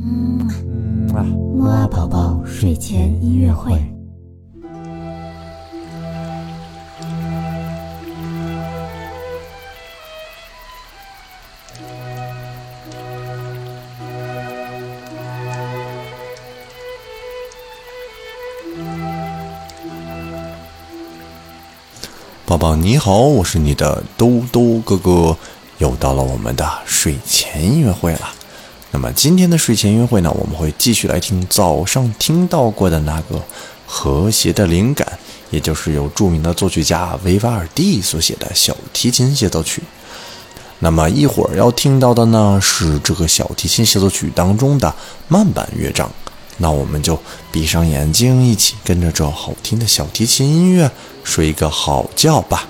嗯啊，木啊宝宝睡前音乐会。宝宝你好，我是你的兜兜哥哥，又到了我们的睡前音乐会了。那么今天的睡前音乐会呢，我们会继续来听早上听到过的那个和谐的灵感，也就是由著名的作曲家维瓦尔第所写的小提琴协奏曲。那么一会儿要听到的呢，是这个小提琴协奏曲当中的慢板乐章。那我们就闭上眼睛，一起跟着这好听的小提琴音乐睡一个好觉吧。